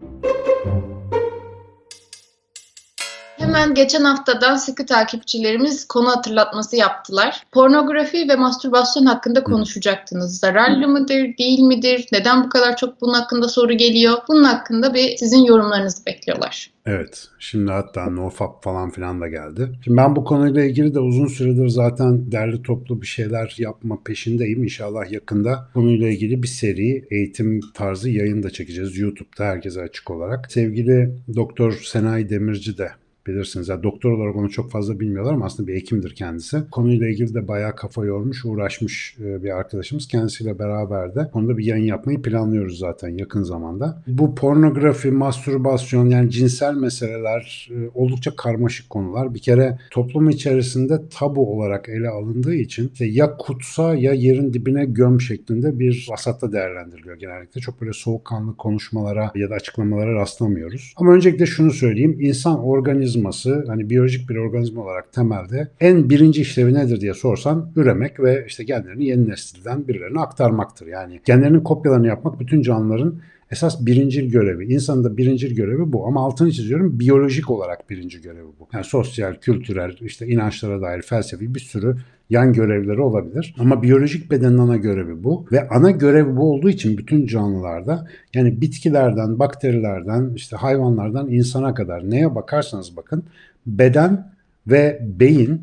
Thank you. Hemen geçen haftadan sıkı takipçilerimiz konu hatırlatması yaptılar. Pornografi ve mastürbasyon hakkında konuşacaktınız. Zararlı mıdır, değil midir? Neden bu kadar çok bunun hakkında soru geliyor? Bunun hakkında bir sizin yorumlarınızı bekliyorlar. Evet. Şimdi hatta nofap falan filan da geldi. Şimdi ben bu konuyla ilgili de uzun süredir zaten derli toplu bir şeyler yapma peşindeyim. İnşallah yakında konuyla ilgili bir seri eğitim tarzı yayın da çekeceğiz. YouTube'da herkese açık olarak. Sevgili Doktor Senay Demirci de bilirsiniz. Yani doktor olarak onu çok fazla bilmiyorlar ama aslında bir hekimdir kendisi. Konuyla ilgili de bayağı kafa yormuş, uğraşmış e, bir arkadaşımız. Kendisiyle beraber de konuda bir yayın yapmayı planlıyoruz zaten yakın zamanda. Bu pornografi, mastürbasyon yani cinsel meseleler e, oldukça karmaşık konular. Bir kere toplum içerisinde tabu olarak ele alındığı için işte ya kutsa ya yerin dibine göm şeklinde bir vasatta değerlendiriliyor genellikle. Çok böyle soğukkanlı konuşmalara ya da açıklamalara rastlamıyoruz. Ama öncelikle şunu söyleyeyim. İnsan organizması organizması hani biyolojik bir organizma olarak temelde en birinci işlevi nedir diye sorsan üremek ve işte genlerini yeni nesilden birilerine aktarmaktır. Yani genlerinin kopyalarını yapmak bütün canlıların esas birincil görevi. İnsanın da birincil görevi bu. Ama altını çiziyorum biyolojik olarak birinci görevi bu. Yani sosyal, kültürel, işte inançlara dair felsefi bir sürü yan görevleri olabilir. Ama biyolojik bedenin ana görevi bu. Ve ana görevi bu olduğu için bütün canlılarda yani bitkilerden, bakterilerden, işte hayvanlardan insana kadar neye bakarsanız bakın beden ve beyin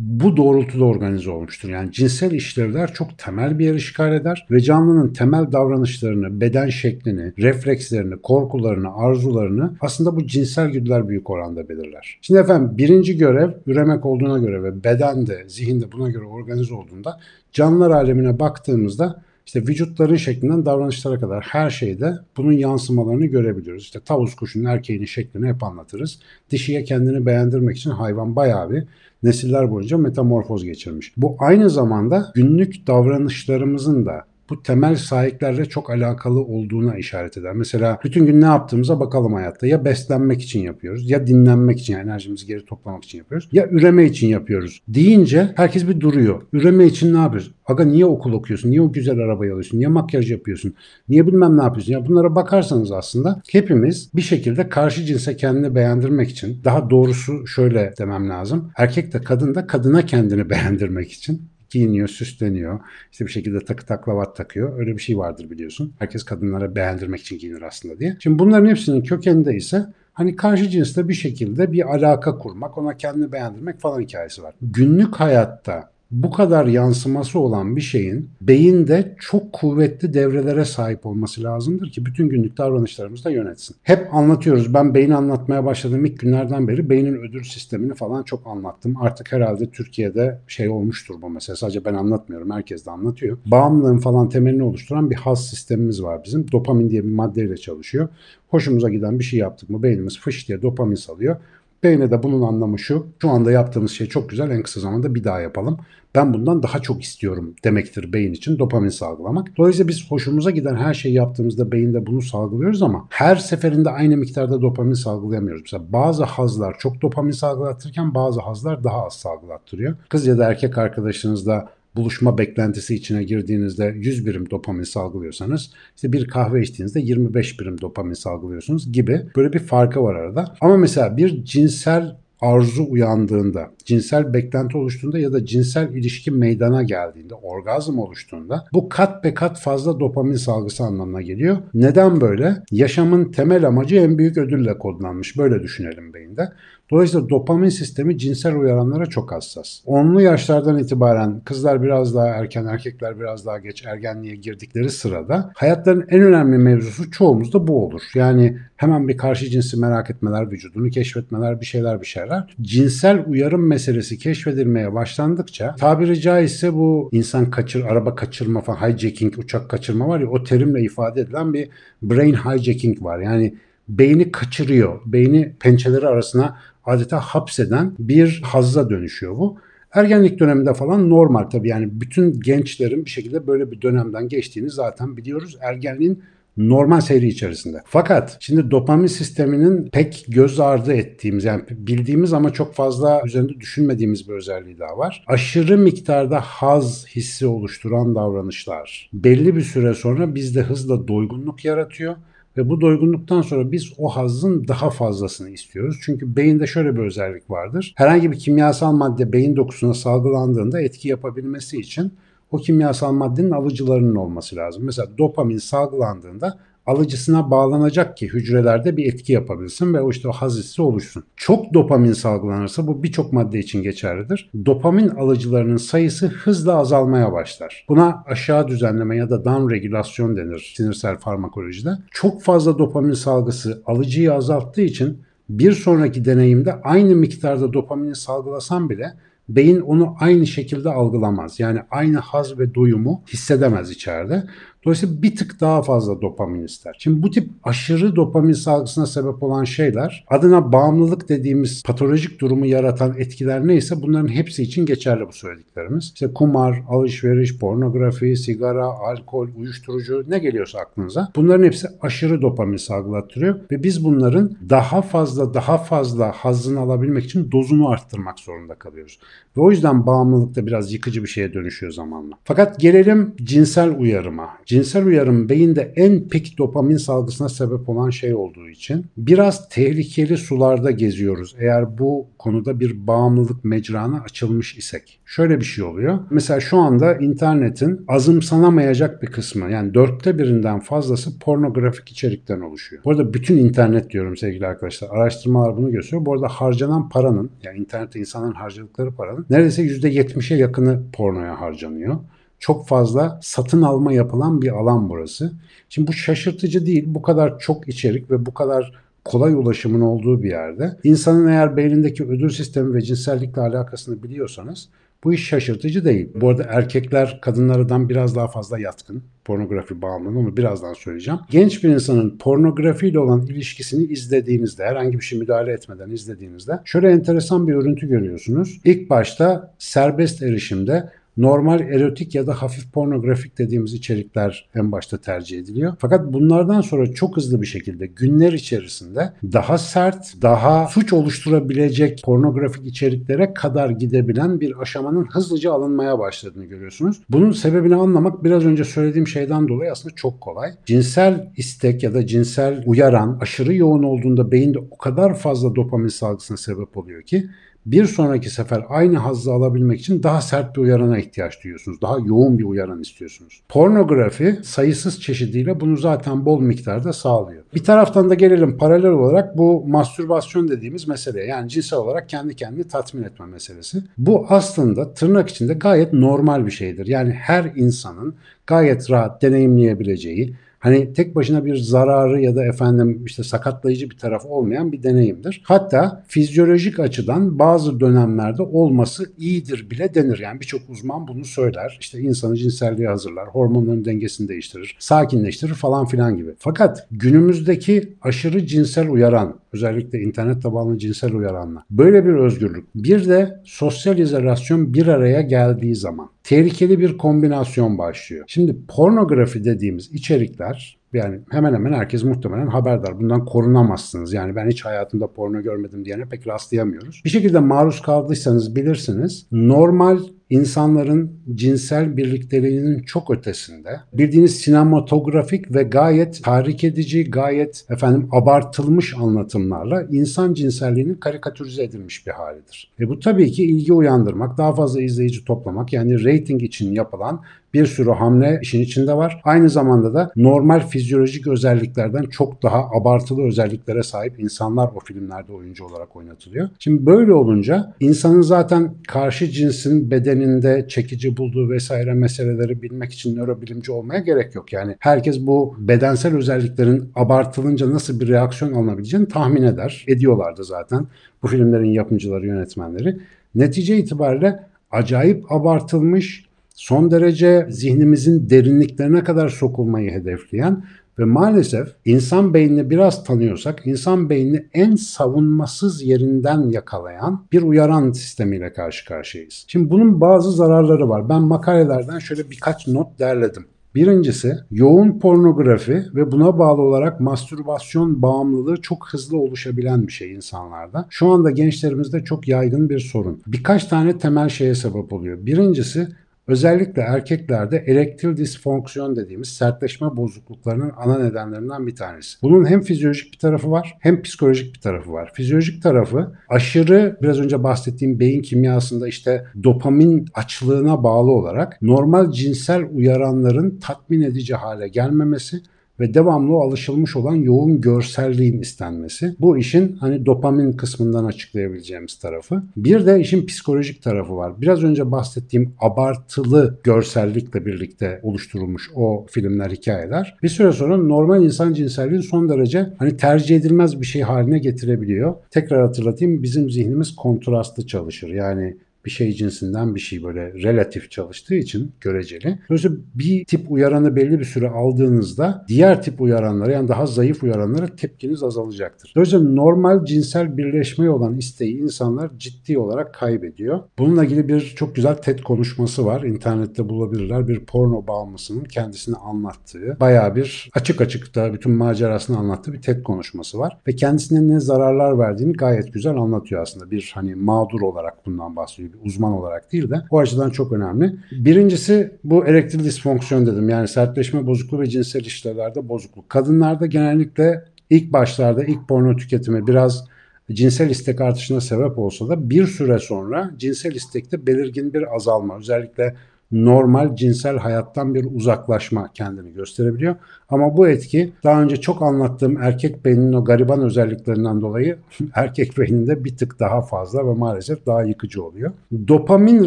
bu doğrultuda organize olmuştur. Yani cinsel işlevler çok temel bir yer işgal eder ve canlının temel davranışlarını, beden şeklini, reflekslerini, korkularını, arzularını aslında bu cinsel güdüler büyük oranda belirler. Şimdi efendim birinci görev üremek olduğuna göre ve beden de, zihin de buna göre organize olduğunda canlılar alemine baktığımızda işte vücutların şeklinden davranışlara kadar her şeyde bunun yansımalarını görebiliyoruz. İşte tavus kuşunun erkeğinin şeklini hep anlatırız. Dişiye kendini beğendirmek için hayvan bayağı bir nesiller boyunca metamorfoz geçirmiş. Bu aynı zamanda günlük davranışlarımızın da bu temel sahiplerle çok alakalı olduğuna işaret eder. Mesela bütün gün ne yaptığımıza bakalım hayatta. Ya beslenmek için yapıyoruz, ya dinlenmek için, yani enerjimizi geri toplamak için yapıyoruz, ya üreme için yapıyoruz. Deyince herkes bir duruyor. Üreme için ne yapıyoruz? Aga niye okul okuyorsun? Niye o güzel arabayı alıyorsun? Niye makyaj yapıyorsun? Niye bilmem ne yapıyorsun? Ya bunlara bakarsanız aslında hepimiz bir şekilde karşı cinse kendini beğendirmek için, daha doğrusu şöyle demem lazım. Erkek de kadın da kadına kendini beğendirmek için giyiniyor, süsleniyor. İşte bir şekilde takı taklavat takıyor. Öyle bir şey vardır biliyorsun. Herkes kadınlara beğendirmek için giyinir aslında diye. Şimdi bunların hepsinin kökeninde ise hani karşı cinsle bir şekilde bir alaka kurmak, ona kendini beğendirmek falan hikayesi var. Günlük hayatta bu kadar yansıması olan bir şeyin beyinde çok kuvvetli devrelere sahip olması lazımdır ki bütün günlük davranışlarımızı da yönetsin. Hep anlatıyoruz. Ben beyni anlatmaya başladığım ilk günlerden beri beynin ödül sistemini falan çok anlattım. Artık herhalde Türkiye'de şey olmuştur bu mesela. Sadece ben anlatmıyorum. Herkes de anlatıyor. Bağımlılığın falan temelini oluşturan bir haz sistemimiz var bizim. Dopamin diye bir maddeyle çalışıyor. Hoşumuza giden bir şey yaptık mı beynimiz fış diye dopamin salıyor. Beyne bunun anlamı şu. Şu anda yaptığımız şey çok güzel. En kısa zamanda bir daha yapalım. Ben bundan daha çok istiyorum demektir beyin için dopamin salgılamak. Dolayısıyla biz hoşumuza giden her şeyi yaptığımızda beyinde bunu salgılıyoruz ama her seferinde aynı miktarda dopamin salgılayamıyoruz. Mesela bazı hazlar çok dopamin salgılattırırken bazı hazlar daha az salgılattırıyor. Kız ya da erkek arkadaşınızla buluşma beklentisi içine girdiğinizde 100 birim dopamin salgılıyorsanız işte bir kahve içtiğinizde 25 birim dopamin salgılıyorsunuz gibi böyle bir farkı var arada. Ama mesela bir cinsel arzu uyandığında, cinsel beklenti oluştuğunda ya da cinsel ilişki meydana geldiğinde, orgazm oluştuğunda bu kat be kat fazla dopamin salgısı anlamına geliyor. Neden böyle? Yaşamın temel amacı en büyük ödülle kodlanmış. Böyle düşünelim beyinde. Dolayısıyla dopamin sistemi cinsel uyaranlara çok hassas. Onlu yaşlardan itibaren kızlar biraz daha erken, erkekler biraz daha geç ergenliğe girdikleri sırada hayatların en önemli mevzusu çoğumuzda bu olur. Yani hemen bir karşı cinsi merak etmeler, vücudunu keşfetmeler, bir şeyler bir şeyler. Cinsel uyarım meselesi keşfedilmeye başlandıkça tabiri caizse bu insan kaçır, araba kaçırma falan, hijacking, uçak kaçırma var ya o terimle ifade edilen bir brain hijacking var. Yani beyni kaçırıyor. Beyni pençeleri arasına adeta hapseden bir hazza dönüşüyor bu. Ergenlik döneminde falan normal tabii yani bütün gençlerin bir şekilde böyle bir dönemden geçtiğini zaten biliyoruz. Ergenliğin normal seyri içerisinde. Fakat şimdi dopamin sisteminin pek göz ardı ettiğimiz yani bildiğimiz ama çok fazla üzerinde düşünmediğimiz bir özelliği daha var. Aşırı miktarda haz hissi oluşturan davranışlar belli bir süre sonra bizde hızla doygunluk yaratıyor Ve bu doygunluktan sonra biz o hazzın daha fazlasını istiyoruz. Çünkü beyinde şöyle bir özellik vardır. Herhangi bir kimyasal madde beyin dokusuna salgılandığında etki yapabilmesi için o kimyasal maddenin alıcılarının olması lazım. Mesela dopamin salgılandığında alıcısına bağlanacak ki hücrelerde bir etki yapabilsin ve o işte o haz hissi oluşsun. Çok dopamin salgılanırsa bu birçok madde için geçerlidir. Dopamin alıcılarının sayısı hızla azalmaya başlar. Buna aşağı düzenleme ya da down regülasyon denir sinirsel farmakolojide. Çok fazla dopamin salgısı alıcıyı azalttığı için bir sonraki deneyimde aynı miktarda dopamini salgılasam bile beyin onu aynı şekilde algılamaz. Yani aynı haz ve doyumu hissedemez içeride. Dolayısıyla bir tık daha fazla dopamin ister. Şimdi bu tip aşırı dopamin salgısına sebep olan şeyler adına bağımlılık dediğimiz patolojik durumu yaratan etkiler neyse bunların hepsi için geçerli bu söylediklerimiz. İşte kumar, alışveriş, pornografi, sigara, alkol, uyuşturucu ne geliyorsa aklınıza bunların hepsi aşırı dopamin salgılattırıyor ve biz bunların daha fazla daha fazla hazzını alabilmek için dozunu arttırmak zorunda kalıyoruz. Ve o yüzden bağımlılık da biraz yıkıcı bir şeye dönüşüyor zamanla. Fakat gelelim cinsel uyarıma. Cinsel uyarım beyinde en pik dopamin salgısına sebep olan şey olduğu için biraz tehlikeli sularda geziyoruz. Eğer bu konuda bir bağımlılık mecrana açılmış isek. Şöyle bir şey oluyor. Mesela şu anda internetin azımsanamayacak bir kısmı yani dörtte birinden fazlası pornografik içerikten oluşuyor. Bu arada bütün internet diyorum sevgili arkadaşlar. Araştırmalar bunu gösteriyor. Bu arada harcanan paranın yani internette insanların harcadıkları paranın neredeyse %70'e yakını pornoya harcanıyor çok fazla satın alma yapılan bir alan burası. Şimdi bu şaşırtıcı değil. Bu kadar çok içerik ve bu kadar kolay ulaşımın olduğu bir yerde. İnsanın eğer beynindeki ödül sistemi ve cinsellikle alakasını biliyorsanız bu iş şaşırtıcı değil. Bu arada erkekler kadınlardan biraz daha fazla yatkın pornografi bağımlılığı onu birazdan söyleyeceğim. Genç bir insanın pornografiyle olan ilişkisini izlediğinizde, herhangi bir şey müdahale etmeden izlediğinizde şöyle enteresan bir örüntü görüyorsunuz. İlk başta serbest erişimde normal erotik ya da hafif pornografik dediğimiz içerikler en başta tercih ediliyor. Fakat bunlardan sonra çok hızlı bir şekilde günler içerisinde daha sert, daha suç oluşturabilecek pornografik içeriklere kadar gidebilen bir aşamanın hızlıca alınmaya başladığını görüyorsunuz. Bunun sebebini anlamak biraz önce söylediğim şeyden dolayı aslında çok kolay. Cinsel istek ya da cinsel uyaran aşırı yoğun olduğunda beyinde o kadar fazla dopamin salgısına sebep oluyor ki bir sonraki sefer aynı hazzı alabilmek için daha sert bir uyarana ihtiyaç duyuyorsunuz. Daha yoğun bir uyaran istiyorsunuz. Pornografi sayısız çeşidiyle bunu zaten bol miktarda sağlıyor. Bir taraftan da gelelim paralel olarak bu mastürbasyon dediğimiz meseleye yani cinsel olarak kendi kendini tatmin etme meselesi. Bu aslında tırnak içinde gayet normal bir şeydir. Yani her insanın gayet rahat deneyimleyebileceği Hani tek başına bir zararı ya da efendim işte sakatlayıcı bir taraf olmayan bir deneyimdir. Hatta fizyolojik açıdan bazı dönemlerde olması iyidir bile denir. Yani birçok uzman bunu söyler. İşte insanı cinselliğe hazırlar, hormonların dengesini değiştirir, sakinleştirir falan filan gibi. Fakat günümüzdeki aşırı cinsel uyaran, özellikle internet tabanlı cinsel uyaranla böyle bir özgürlük, bir de sosyal izolasyon bir araya geldiği zaman tehlikeli bir kombinasyon başlıyor. Şimdi pornografi dediğimiz içerikler yani hemen hemen herkes muhtemelen haberdar. Bundan korunamazsınız. Yani ben hiç hayatımda porno görmedim diyene pek rastlayamıyoruz. Bir şekilde maruz kaldıysanız bilirsiniz. Normal insanların cinsel birlikteliğinin çok ötesinde bildiğiniz sinematografik ve gayet tahrik edici, gayet efendim abartılmış anlatımlarla insan cinselliğinin karikatürize edilmiş bir halidir. Ve bu tabii ki ilgi uyandırmak, daha fazla izleyici toplamak yani rating için yapılan bir sürü hamle işin içinde var. Aynı zamanda da normal fizyolojik özelliklerden çok daha abartılı özelliklere sahip insanlar o filmlerde oyuncu olarak oynatılıyor. Şimdi böyle olunca insanın zaten karşı cinsin bedeninde çekici bulduğu vesaire meseleleri bilmek için nörobilimci olmaya gerek yok. Yani herkes bu bedensel özelliklerin abartılınca nasıl bir reaksiyon alınabileceğini tahmin eder. Ediyorlardı zaten bu filmlerin yapımcıları, yönetmenleri. Netice itibariyle acayip abartılmış son derece zihnimizin derinliklerine kadar sokulmayı hedefleyen ve maalesef insan beynini biraz tanıyorsak insan beynini en savunmasız yerinden yakalayan bir uyaran sistemiyle karşı karşıyayız. Şimdi bunun bazı zararları var. Ben makalelerden şöyle birkaç not derledim. Birincisi yoğun pornografi ve buna bağlı olarak mastürbasyon bağımlılığı çok hızlı oluşabilen bir şey insanlarda. Şu anda gençlerimizde çok yaygın bir sorun. Birkaç tane temel şeye sebep oluyor. Birincisi özellikle erkeklerde erektil disfonksiyon dediğimiz sertleşme bozukluklarının ana nedenlerinden bir tanesi. Bunun hem fizyolojik bir tarafı var hem psikolojik bir tarafı var. Fizyolojik tarafı aşırı biraz önce bahsettiğim beyin kimyasında işte dopamin açlığına bağlı olarak normal cinsel uyaranların tatmin edici hale gelmemesi ve devamlı alışılmış olan yoğun görselliğin istenmesi. Bu işin hani dopamin kısmından açıklayabileceğimiz tarafı. Bir de işin psikolojik tarafı var. Biraz önce bahsettiğim abartılı görsellikle birlikte oluşturulmuş o filmler, hikayeler bir süre sonra normal insan cinselliğin son derece hani tercih edilmez bir şey haline getirebiliyor. Tekrar hatırlatayım bizim zihnimiz kontrastlı çalışır. Yani bir şey cinsinden bir şey böyle relatif çalıştığı için göreceli. Dolayısıyla bir tip uyaranı belli bir süre aldığınızda diğer tip uyaranlara yani daha zayıf uyaranlara tepkiniz azalacaktır. Dolayısıyla normal cinsel birleşmeye olan isteği insanlar ciddi olarak kaybediyor. Bununla ilgili bir çok güzel TED konuşması var. İnternette bulabilirler. Bir porno bağımlısının kendisini anlattığı, baya bir açık açık da bütün macerasını anlattığı bir TED konuşması var. Ve kendisine ne zararlar verdiğini gayet güzel anlatıyor aslında. Bir hani mağdur olarak bundan bahsediyor uzman olarak değil de o açıdan çok önemli. Birincisi bu erektil disfonksiyon dedim. Yani sertleşme bozukluğu ve cinsel işlevlerde bozukluk. Kadınlarda genellikle ilk başlarda ilk porno tüketimi biraz cinsel istek artışına sebep olsa da bir süre sonra cinsel istekte belirgin bir azalma özellikle normal cinsel hayattan bir uzaklaşma kendini gösterebiliyor. Ama bu etki daha önce çok anlattığım erkek beyninin o gariban özelliklerinden dolayı erkek beyninde bir tık daha fazla ve maalesef daha yıkıcı oluyor. Dopamin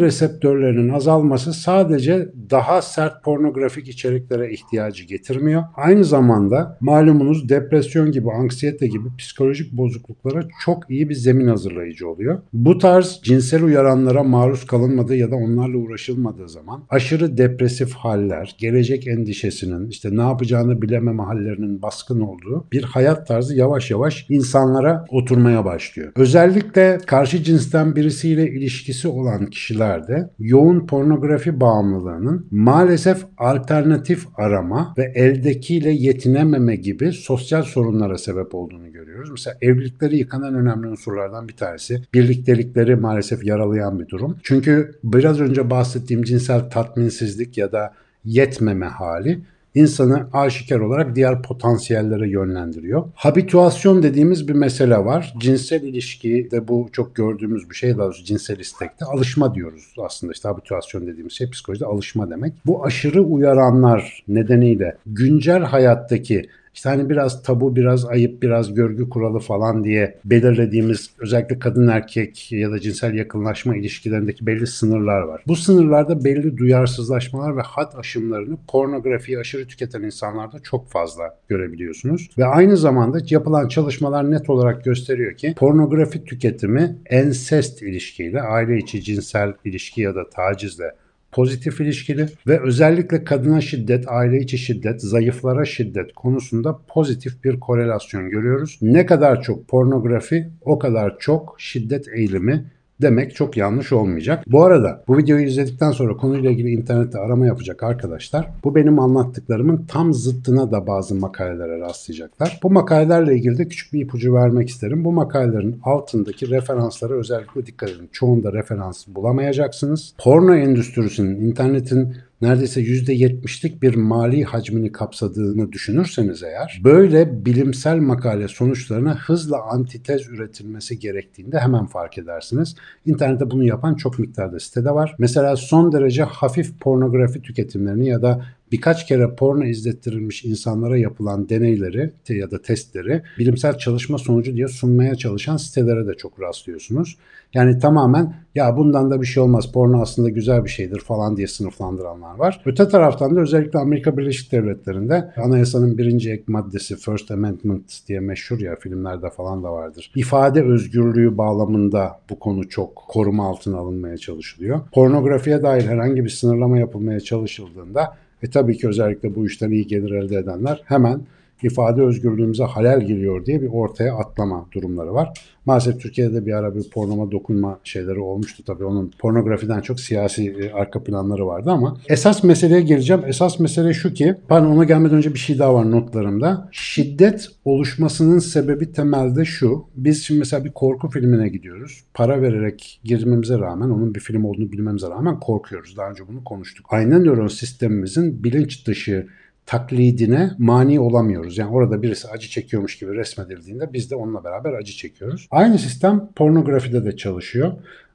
reseptörlerinin azalması sadece daha sert pornografik içeriklere ihtiyacı getirmiyor. Aynı zamanda malumunuz depresyon gibi, anksiyete gibi psikolojik bozukluklara çok iyi bir zemin hazırlayıcı oluyor. Bu tarz cinsel uyaranlara maruz kalınmadığı ya da onlarla uğraşılmadığı zaman aşırı depresif haller, gelecek endişesinin, işte ne yapacağını bilememe hallerinin baskın olduğu bir hayat tarzı yavaş yavaş insanlara oturmaya başlıyor. Özellikle karşı cinsten birisiyle ilişkisi olan kişilerde yoğun pornografi bağımlılığının maalesef alternatif arama ve eldekiyle yetinememe gibi sosyal sorunlara sebep olduğunu görüyoruz. Mesela evlilikleri yıkan en önemli unsurlardan bir tanesi. Birliktelikleri maalesef yaralayan bir durum. Çünkü biraz önce bahsettiğim cinsel tatminsizlik ya da yetmeme hali insanı aşikar olarak diğer potansiyellere yönlendiriyor. Habituasyon dediğimiz bir mesele var. Cinsel ilişki de bu çok gördüğümüz bir şey. Daha doğrusu cinsel istekte alışma diyoruz aslında. işte habituasyon dediğimiz şey psikolojide alışma demek. Bu aşırı uyaranlar nedeniyle güncel hayattaki işte hani biraz tabu, biraz ayıp, biraz görgü kuralı falan diye belirlediğimiz özellikle kadın erkek ya da cinsel yakınlaşma ilişkilerindeki belli sınırlar var. Bu sınırlarda belli duyarsızlaşmalar ve hat aşımlarını pornografiyi aşırı tüketen insanlarda çok fazla görebiliyorsunuz. Ve aynı zamanda yapılan çalışmalar net olarak gösteriyor ki pornografi tüketimi ensest ilişkiyle, aile içi cinsel ilişki ya da tacizle pozitif ilişkili ve özellikle kadına şiddet, aile içi şiddet, zayıflara şiddet konusunda pozitif bir korelasyon görüyoruz. Ne kadar çok pornografi o kadar çok şiddet eğilimi demek çok yanlış olmayacak. Bu arada bu videoyu izledikten sonra konuyla ilgili internette arama yapacak arkadaşlar bu benim anlattıklarımın tam zıttına da bazı makalelere rastlayacaklar. Bu makalelerle ilgili de küçük bir ipucu vermek isterim. Bu makalelerin altındaki referanslara özellikle dikkat edin. Çoğunda referans bulamayacaksınız. Porno endüstrisinin, internetin neredeyse %70'lik bir mali hacmini kapsadığını düşünürseniz eğer böyle bilimsel makale sonuçlarına hızla antitez üretilmesi gerektiğinde hemen fark edersiniz. İnternette bunu yapan çok miktarda sitede var. Mesela son derece hafif pornografi tüketimlerini ya da birkaç kere porno izlettirilmiş insanlara yapılan deneyleri ya da testleri bilimsel çalışma sonucu diye sunmaya çalışan sitelere de çok rastlıyorsunuz. Yani tamamen ya bundan da bir şey olmaz porno aslında güzel bir şeydir falan diye sınıflandıranlar var. Öte taraftan da özellikle Amerika Birleşik Devletleri'nde anayasanın birinci ek maddesi First Amendment diye meşhur ya filmlerde falan da vardır. İfade özgürlüğü bağlamında bu konu çok koruma altına alınmaya çalışılıyor. Pornografiye dair herhangi bir sınırlama yapılmaya çalışıldığında ve tabii ki özellikle bu işten iyi gelir elde edenler hemen ifade özgürlüğümüze halel giriyor diye bir ortaya atlama durumları var. Maalesef Türkiye'de bir ara bir pornoma dokunma şeyleri olmuştu. Tabii onun pornografiden çok siyasi e, arka planları vardı ama esas meseleye geleceğim. Esas mesele şu ki, pardon ona gelmeden önce bir şey daha var notlarımda. Şiddet oluşmasının sebebi temelde şu. Biz şimdi mesela bir korku filmine gidiyoruz. Para vererek girmemize rağmen, onun bir film olduğunu bilmemize rağmen korkuyoruz. Daha önce bunu konuştuk. Aynen nöron sistemimizin bilinç dışı taklidine mani olamıyoruz. Yani orada birisi acı çekiyormuş gibi resmedildiğinde biz de onunla beraber acı çekiyoruz. Aynı sistem pornografide de çalışıyor.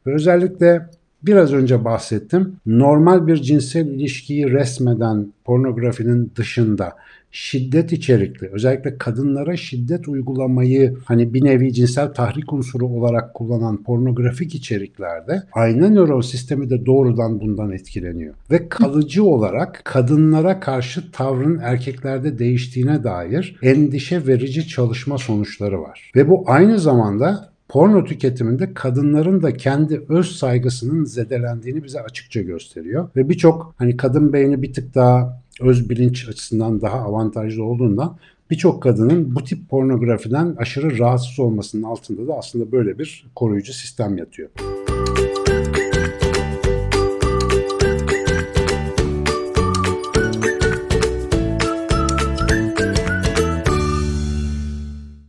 Ve özellikle biraz önce bahsettim. Normal bir cinsel ilişkiyi resmeden pornografinin dışında şiddet içerikli özellikle kadınlara şiddet uygulamayı hani bir nevi cinsel tahrik unsuru olarak kullanan pornografik içeriklerde ayna nöron sistemi de doğrudan bundan etkileniyor. Ve kalıcı olarak kadınlara karşı tavrın erkeklerde değiştiğine dair endişe verici çalışma sonuçları var. Ve bu aynı zamanda porno tüketiminde kadınların da kendi öz saygısının zedelendiğini bize açıkça gösteriyor. Ve birçok hani kadın beyni bir tık daha öz bilinç açısından daha avantajlı olduğundan birçok kadının bu tip pornografiden aşırı rahatsız olmasının altında da aslında böyle bir koruyucu sistem yatıyor.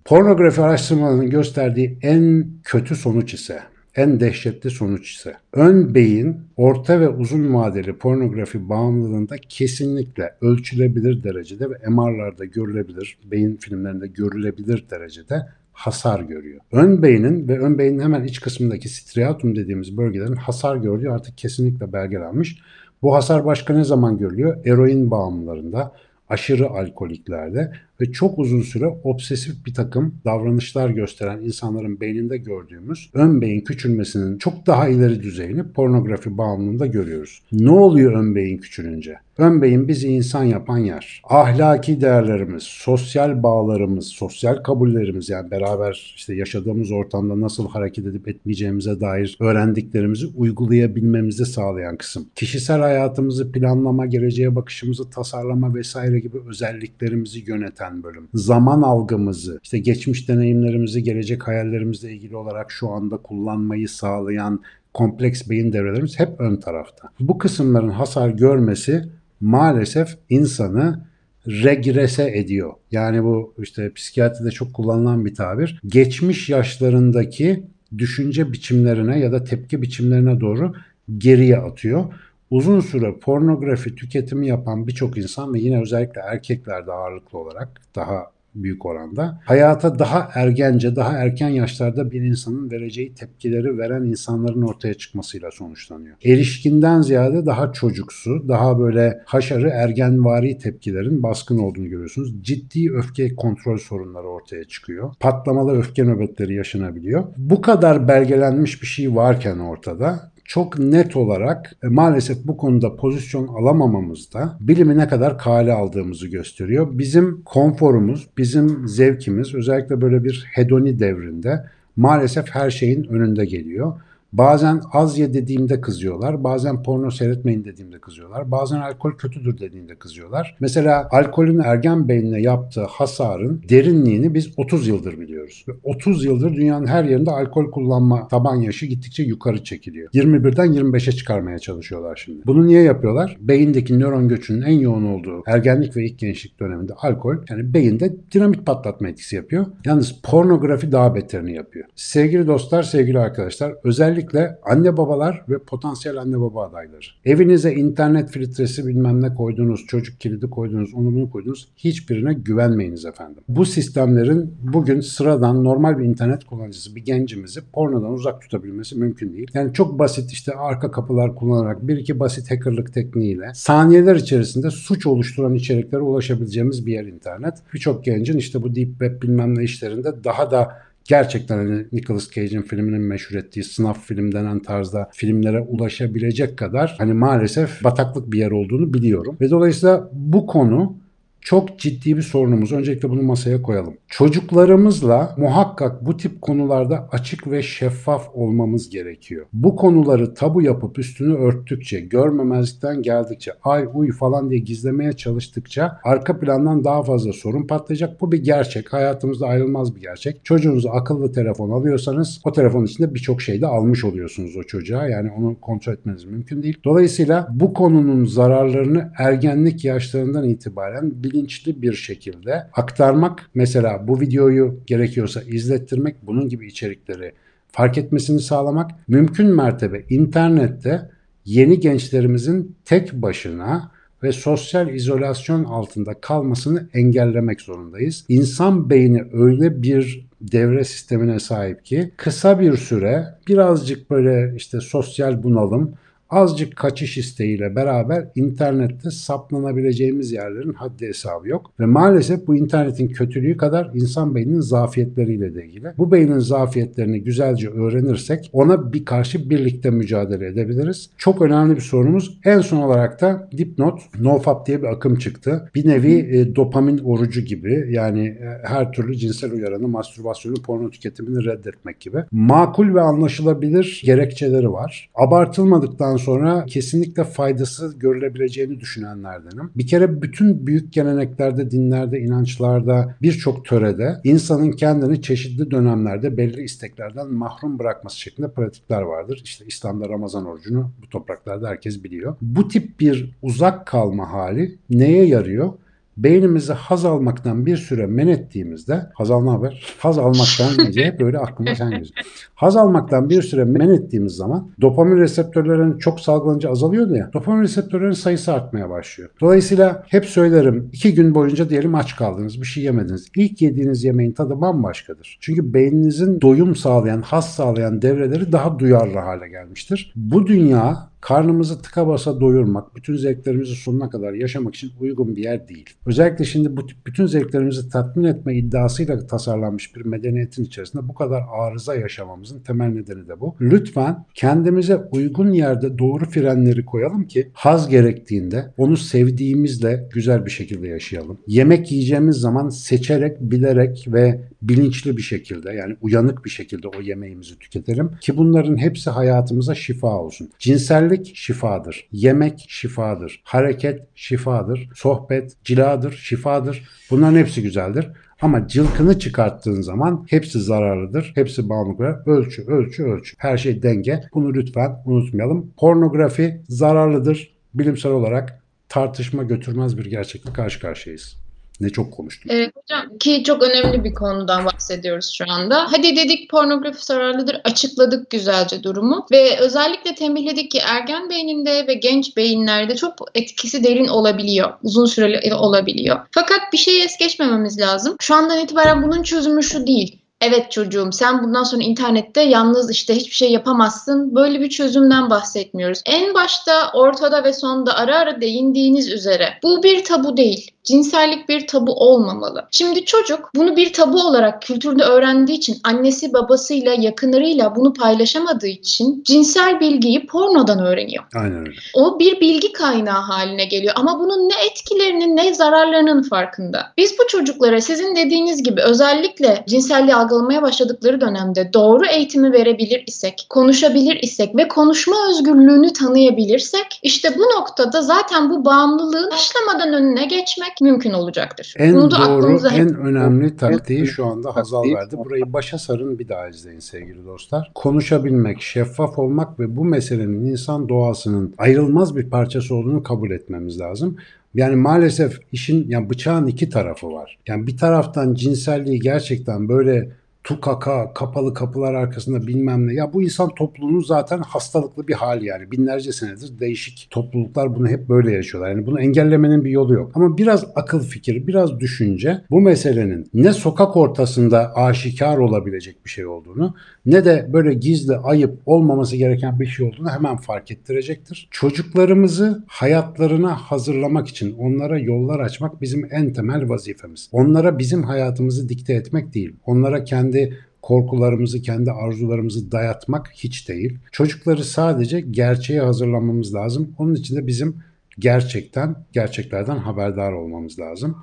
Pornografi araştırmalarının gösterdiği en kötü sonuç ise en dehşetli sonuç ise ön beyin orta ve uzun vadeli pornografi bağımlılığında kesinlikle ölçülebilir derecede ve MR'larda görülebilir, beyin filmlerinde görülebilir derecede hasar görüyor. Ön beynin ve ön beynin hemen iç kısmındaki striatum dediğimiz bölgelerin hasar gördüğü artık kesinlikle belgelenmiş. Bu hasar başka ne zaman görülüyor? Eroin bağımlılarında, aşırı alkoliklerde ve çok uzun süre obsesif bir takım davranışlar gösteren insanların beyninde gördüğümüz ön beyin küçülmesinin çok daha ileri düzeyini pornografi bağımlılığında görüyoruz. Ne oluyor ön beyin küçülünce? Ön beyin bizi insan yapan yer. Ahlaki değerlerimiz, sosyal bağlarımız, sosyal kabullerimiz yani beraber işte yaşadığımız ortamda nasıl hareket edip etmeyeceğimize dair öğrendiklerimizi uygulayabilmemizi sağlayan kısım. Kişisel hayatımızı planlama, geleceğe bakışımızı tasarlama vesaire gibi özelliklerimizi yöneten bölüm. Zaman algımızı, işte geçmiş deneyimlerimizi, gelecek hayallerimizle ilgili olarak şu anda kullanmayı sağlayan kompleks beyin devrelerimiz hep ön tarafta. Bu kısımların hasar görmesi maalesef insanı regrese ediyor. Yani bu işte psikiyatride çok kullanılan bir tabir. Geçmiş yaşlarındaki düşünce biçimlerine ya da tepki biçimlerine doğru geriye atıyor. Uzun süre pornografi tüketimi yapan birçok insan ve yine özellikle erkeklerde ağırlıklı olarak daha büyük oranda. Hayata daha ergence, daha erken yaşlarda bir insanın vereceği tepkileri veren insanların ortaya çıkmasıyla sonuçlanıyor. Erişkinden ziyade daha çocuksu, daha böyle haşarı ergenvari tepkilerin baskın olduğunu görüyorsunuz. Ciddi öfke kontrol sorunları ortaya çıkıyor. Patlamalı öfke nöbetleri yaşanabiliyor. Bu kadar belgelenmiş bir şey varken ortada çok net olarak e, maalesef bu konuda pozisyon alamamamız da bilimi ne kadar kale aldığımızı gösteriyor. Bizim konforumuz, bizim zevkimiz özellikle böyle bir hedoni devrinde maalesef her şeyin önünde geliyor. Bazen az ye dediğimde kızıyorlar. Bazen porno seyretmeyin dediğimde kızıyorlar. Bazen alkol kötüdür dediğimde kızıyorlar. Mesela alkolün ergen beynine yaptığı hasarın derinliğini biz 30 yıldır biliyoruz. Ve 30 yıldır dünyanın her yerinde alkol kullanma taban yaşı gittikçe yukarı çekiliyor. 21'den 25'e çıkarmaya çalışıyorlar şimdi. Bunu niye yapıyorlar? Beyindeki nöron göçünün en yoğun olduğu ergenlik ve ilk gençlik döneminde alkol yani beyinde dinamit patlatma etkisi yapıyor. Yalnız pornografi daha beterini yapıyor. Sevgili dostlar, sevgili arkadaşlar özellikle Özellikle anne babalar ve potansiyel anne baba adayları. Evinize internet filtresi bilmem ne koydunuz, çocuk kilidi koydunuz, onu bunu koydunuz. Hiçbirine güvenmeyiniz efendim. Bu sistemlerin bugün sıradan normal bir internet kullanıcısı bir gencimizi pornodan uzak tutabilmesi mümkün değil. Yani çok basit işte arka kapılar kullanarak bir iki basit hackerlık tekniğiyle saniyeler içerisinde suç oluşturan içeriklere ulaşabileceğimiz bir yer internet. Birçok gencin işte bu deep web bilmem ne işlerinde daha da gerçekten hani Nicolas Cage'in filminin meşhur ettiği sınav film denen tarzda filmlere ulaşabilecek kadar hani maalesef bataklık bir yer olduğunu biliyorum. Ve dolayısıyla bu konu çok ciddi bir sorunumuz. Öncelikle bunu masaya koyalım. Çocuklarımızla muhakkak bu tip konularda açık ve şeffaf olmamız gerekiyor. Bu konuları tabu yapıp üstünü örttükçe, görmemezlikten geldikçe, ay uy falan diye gizlemeye çalıştıkça arka plandan daha fazla sorun patlayacak. Bu bir gerçek. Hayatımızda ayrılmaz bir gerçek. Çocuğunuza akıllı telefon alıyorsanız o telefonun içinde birçok şey de almış oluyorsunuz o çocuğa. Yani onu kontrol etmeniz mümkün değil. Dolayısıyla bu konunun zararlarını ergenlik yaşlarından itibaren bilinçli bir şekilde aktarmak mesela bu videoyu gerekiyorsa izlettirmek bunun gibi içerikleri fark etmesini sağlamak mümkün mertebe internette yeni gençlerimizin tek başına ve sosyal izolasyon altında kalmasını engellemek zorundayız. İnsan beyni öyle bir devre sistemine sahip ki kısa bir süre birazcık böyle işte sosyal bunalım azıcık kaçış isteğiyle beraber internette saplanabileceğimiz yerlerin haddi hesabı yok. Ve maalesef bu internetin kötülüğü kadar insan beyninin zafiyetleriyle de ilgili. Bu beynin zafiyetlerini güzelce öğrenirsek ona bir karşı birlikte mücadele edebiliriz. Çok önemli bir sorunumuz. En son olarak da dipnot, nofap diye bir akım çıktı. Bir nevi e, dopamin orucu gibi yani e, her türlü cinsel uyaranı, mastürbasyonu, porno tüketimini reddetmek gibi. Makul ve anlaşılabilir gerekçeleri var. Abartılmadıktan sonra kesinlikle faydası görülebileceğini düşünenlerdenim. Bir kere bütün büyük geleneklerde, dinlerde, inançlarda, birçok törede insanın kendini çeşitli dönemlerde belli isteklerden mahrum bırakması şeklinde pratikler vardır. İşte İslam'da Ramazan orucunu bu topraklarda herkes biliyor. Bu tip bir uzak kalma hali neye yarıyor? Beynimizi haz almaktan bir süre men ettiğimizde haz al ne haber? Haz almaktan diye hep böyle aklıma sen geliyorsun. Haz almaktan bir süre men ettiğimiz zaman dopamin reseptörlerinin çok salgılanınca azalıyordu ya. Dopamin reseptörlerinin sayısı artmaya başlıyor. Dolayısıyla hep söylerim iki gün boyunca diyelim aç kaldınız bir şey yemediniz. İlk yediğiniz yemeğin tadı bambaşkadır. Çünkü beyninizin doyum sağlayan, haz sağlayan devreleri daha duyarlı hale gelmiştir. Bu dünya karnımızı tıka basa doyurmak, bütün zevklerimizi sonuna kadar yaşamak için uygun bir yer değil. Özellikle şimdi bu bütün zevklerimizi tatmin etme iddiasıyla tasarlanmış bir medeniyetin içerisinde bu kadar arıza yaşamamızın temel nedeni de bu. Lütfen kendimize uygun yerde doğru frenleri koyalım ki haz gerektiğinde onu sevdiğimizle güzel bir şekilde yaşayalım. Yemek yiyeceğimiz zaman seçerek, bilerek ve bilinçli bir şekilde yani uyanık bir şekilde o yemeğimizi tüketelim ki bunların hepsi hayatımıza şifa olsun. Cinsellik şifadır, yemek şifadır, hareket şifadır, sohbet ciladır, şifadır. Bunların hepsi güzeldir. Ama cılkını çıkarttığın zaman hepsi zararlıdır. Hepsi bağımlılık. Ölçü, ölçü, ölçü. Her şey denge. Bunu lütfen unutmayalım. Pornografi zararlıdır. Bilimsel olarak tartışma götürmez bir gerçekle karşı karşıyayız. Ne çok konuştum. Evet hocam ki çok önemli bir konudan bahsediyoruz şu anda. Hadi dedik pornografi zararlıdır açıkladık güzelce durumu ve özellikle tembihledik ki ergen beyninde ve genç beyinlerde çok etkisi derin olabiliyor. Uzun süreli olabiliyor. Fakat bir şeyi es geçmememiz lazım. Şu andan itibaren bunun çözümü şu değil. Evet çocuğum sen bundan sonra internette yalnız işte hiçbir şey yapamazsın. Böyle bir çözümden bahsetmiyoruz. En başta, ortada ve sonda ara ara değindiğiniz üzere bu bir tabu değil cinsellik bir tabu olmamalı. Şimdi çocuk bunu bir tabu olarak kültürde öğrendiği için annesi babasıyla yakınlarıyla bunu paylaşamadığı için cinsel bilgiyi pornodan öğreniyor. Aynen öyle. O bir bilgi kaynağı haline geliyor ama bunun ne etkilerinin ne zararlarının farkında. Biz bu çocuklara sizin dediğiniz gibi özellikle cinselliği algılamaya başladıkları dönemde doğru eğitimi verebilir isek, konuşabilir isek ve konuşma özgürlüğünü tanıyabilirsek işte bu noktada zaten bu bağımlılığın başlamadan önüne geçmek mümkün olacaktır. En Bunu doğru, en hep... önemli taktiği şu anda Hazal verdi. Burayı başa sarın bir daha izleyin sevgili dostlar. Konuşabilmek, şeffaf olmak ve bu meselenin insan doğasının ayrılmaz bir parçası olduğunu kabul etmemiz lazım. Yani maalesef işin yani bıçağın iki tarafı var. Yani bir taraftan cinselliği gerçekten böyle tukaka, kapalı kapılar arkasında bilmem ne. Ya bu insan topluluğunun zaten hastalıklı bir hali yani. Binlerce senedir değişik topluluklar bunu hep böyle yaşıyorlar. Yani bunu engellemenin bir yolu yok. Ama biraz akıl fikir, biraz düşünce bu meselenin ne sokak ortasında aşikar olabilecek bir şey olduğunu ne de böyle gizli, ayıp olmaması gereken bir şey olduğunu hemen fark ettirecektir. Çocuklarımızı hayatlarına hazırlamak için onlara yollar açmak bizim en temel vazifemiz. Onlara bizim hayatımızı dikte etmek değil. Onlara kendi korkularımızı, kendi arzularımızı dayatmak hiç değil. Çocukları sadece gerçeğe hazırlamamız lazım. Onun için de bizim gerçekten gerçeklerden haberdar olmamız lazım.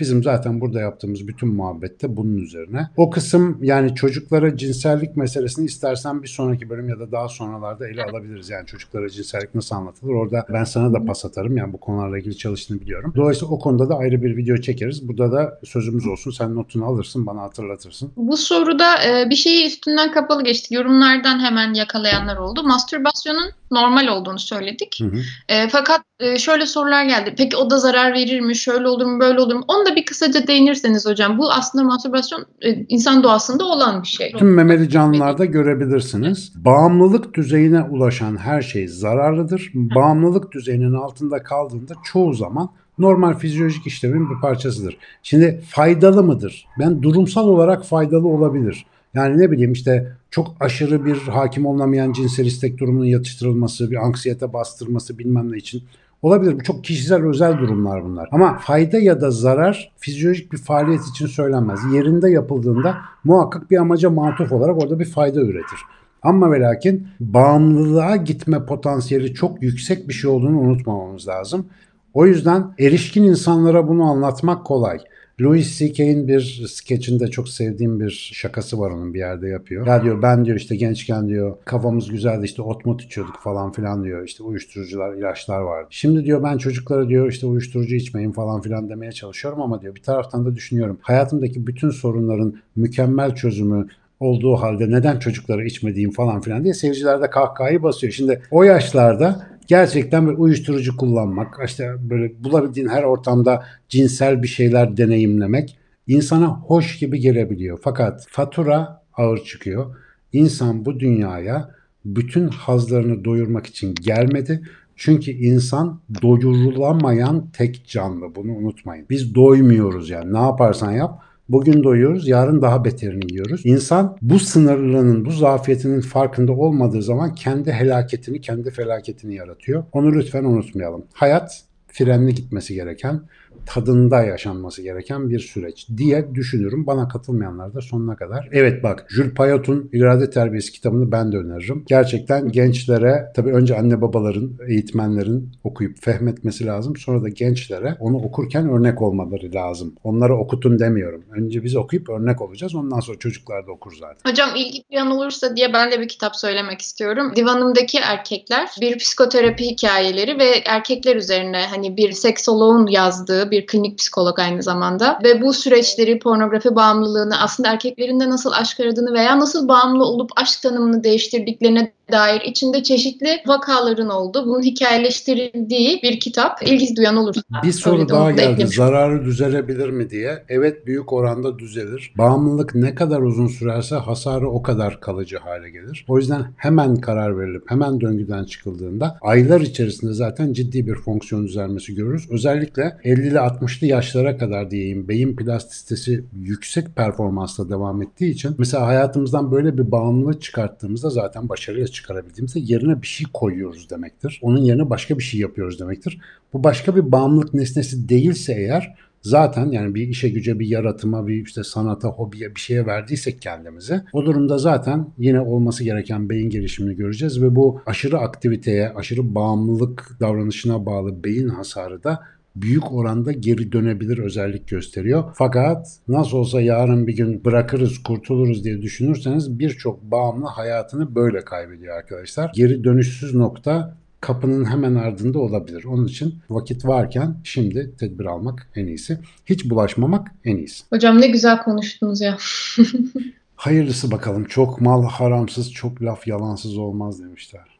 Bizim zaten burada yaptığımız bütün muhabbette bunun üzerine. O kısım yani çocuklara cinsellik meselesini istersen bir sonraki bölüm ya da daha sonralarda ele alabiliriz. Yani çocuklara cinsellik nasıl anlatılır orada ben sana da pas atarım. Yani bu konularla ilgili çalıştığını biliyorum. Dolayısıyla o konuda da ayrı bir video çekeriz. Burada da sözümüz olsun. Sen notunu alırsın bana hatırlatırsın. Bu soruda e, bir şeyi üstünden kapalı geçtik. Yorumlardan hemen yakalayanlar oldu. Mastürbasyonun normal olduğunu söyledik. Hı hı. E, fakat e, şöyle sorular geldi. Peki o da zarar verir mi? Şöyle olur mu? Böyle olur mu? Onu da bir kısaca değinirseniz hocam. Bu aslında mastürbasyon e, insan doğasında olan bir şey. Tüm memeli canlılarda görebilirsiniz. Bağımlılık düzeyine ulaşan her şey zararlıdır. Bağımlılık düzeyinin altında kaldığında çoğu zaman normal fizyolojik işlemin bir parçasıdır. Şimdi faydalı mıdır? Ben durumsal olarak faydalı olabilir. Yani ne bileyim işte çok aşırı bir hakim olamayan cinsel istek durumunun yatıştırılması, bir anksiyete bastırması bilmem ne için olabilir. Bu çok kişisel özel durumlar bunlar. Ama fayda ya da zarar fizyolojik bir faaliyet için söylenmez. Yerinde yapıldığında muhakkak bir amaca matuf olarak orada bir fayda üretir. Ama ve lakin bağımlılığa gitme potansiyeli çok yüksek bir şey olduğunu unutmamamız lazım. O yüzden erişkin insanlara bunu anlatmak kolay. Louis C.K.'in bir skeçinde çok sevdiğim bir şakası var onun bir yerde yapıyor. Ya diyor ben diyor işte gençken diyor kafamız güzeldi işte ot mut içiyorduk falan filan diyor. İşte uyuşturucular, ilaçlar vardı. Şimdi diyor ben çocuklara diyor işte uyuşturucu içmeyin falan filan demeye çalışıyorum ama diyor bir taraftan da düşünüyorum. Hayatımdaki bütün sorunların mükemmel çözümü olduğu halde neden çocuklara içmediğim falan filan diye seyirciler de kahkahayı basıyor. Şimdi o yaşlarda gerçekten bir uyuşturucu kullanmak, işte böyle bulabildiğin her ortamda cinsel bir şeyler deneyimlemek insana hoş gibi gelebiliyor. Fakat fatura ağır çıkıyor. İnsan bu dünyaya bütün hazlarını doyurmak için gelmedi. Çünkü insan doyurulamayan tek canlı. Bunu unutmayın. Biz doymuyoruz yani. Ne yaparsan yap Bugün doyuyoruz, yarın daha beterini yiyoruz. İnsan bu sınırlılığının, bu zafiyetinin farkında olmadığı zaman kendi helaketini, kendi felaketini yaratıyor. Onu lütfen unutmayalım. Hayat frenli gitmesi gereken, tadında yaşanması gereken bir süreç diye düşünürüm. Bana katılmayanlar da sonuna kadar. Evet bak Jules Payot'un İrade Terbiyesi kitabını ben de öneririm. Gerçekten gençlere tabii önce anne babaların, eğitmenlerin okuyup fehmetmesi lazım. Sonra da gençlere onu okurken örnek olmaları lazım. Onlara okutun demiyorum. Önce biz okuyup örnek olacağız. Ondan sonra çocuklar da okur zaten. Hocam ilgi duyan olursa diye ben de bir kitap söylemek istiyorum. Divanımdaki erkekler bir psikoterapi hikayeleri ve erkekler üzerine hani bir seksoloğun yazdığı bir klinik psikolog aynı zamanda ve bu süreçleri pornografi bağımlılığını aslında erkeklerin de nasıl aşk aradığını veya nasıl bağımlı olup aşk tanımını değiştirdiklerine dair içinde çeşitli vakaların olduğu, bunun hikayeleştirildiği bir kitap. İlgi duyan olursa. Bir soru öyle daha geldi. eklemiş Zararı düzelebilir mi diye. Evet büyük oranda düzelir. Bağımlılık ne kadar uzun sürerse hasarı o kadar kalıcı hale gelir. O yüzden hemen karar verilip hemen döngüden çıkıldığında aylar içerisinde zaten ciddi bir fonksiyon düzelmesi görürüz. Özellikle 50'li 60'lı yaşlara kadar diyeyim beyin plastisitesi yüksek performansla devam ettiği için mesela hayatımızdan böyle bir bağımlılık çıkarttığımızda zaten başarıyla çıkarabildiğimizde yerine bir şey koyuyoruz demektir. Onun yerine başka bir şey yapıyoruz demektir. Bu başka bir bağımlılık nesnesi değilse eğer zaten yani bir işe güce bir yaratıma bir işte sanata hobiye bir şeye verdiysek kendimizi o durumda zaten yine olması gereken beyin gelişimini göreceğiz ve bu aşırı aktiviteye aşırı bağımlılık davranışına bağlı beyin hasarı da büyük oranda geri dönebilir özellik gösteriyor. Fakat nasıl olsa yarın bir gün bırakırız, kurtuluruz diye düşünürseniz birçok bağımlı hayatını böyle kaybediyor arkadaşlar. Geri dönüşsüz nokta kapının hemen ardında olabilir. Onun için vakit varken şimdi tedbir almak en iyisi. Hiç bulaşmamak en iyisi. Hocam ne güzel konuştunuz ya. Hayırlısı bakalım. Çok mal haramsız, çok laf yalansız olmaz demişler.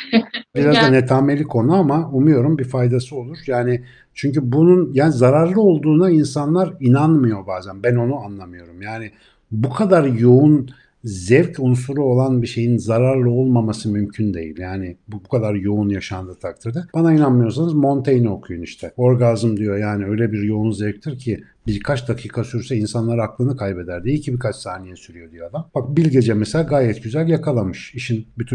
Biraz da Yani- netameli konu ama umuyorum bir faydası olur. Yani çünkü bunun yani zararlı olduğuna insanlar inanmıyor bazen. Ben onu anlamıyorum. Yani bu kadar yoğun zevk unsuru olan bir şeyin zararlı olmaması mümkün değil. Yani bu, bu kadar yoğun yaşandığı takdirde. Bana inanmıyorsanız Montaigne okuyun işte. Orgazm diyor yani öyle bir yoğun zevktir ki birkaç dakika sürse insanlar aklını kaybeder. Değil ki birkaç saniye sürüyor diyor adam. Bak Bilgece mesela gayet güzel yakalamış. İşin bütün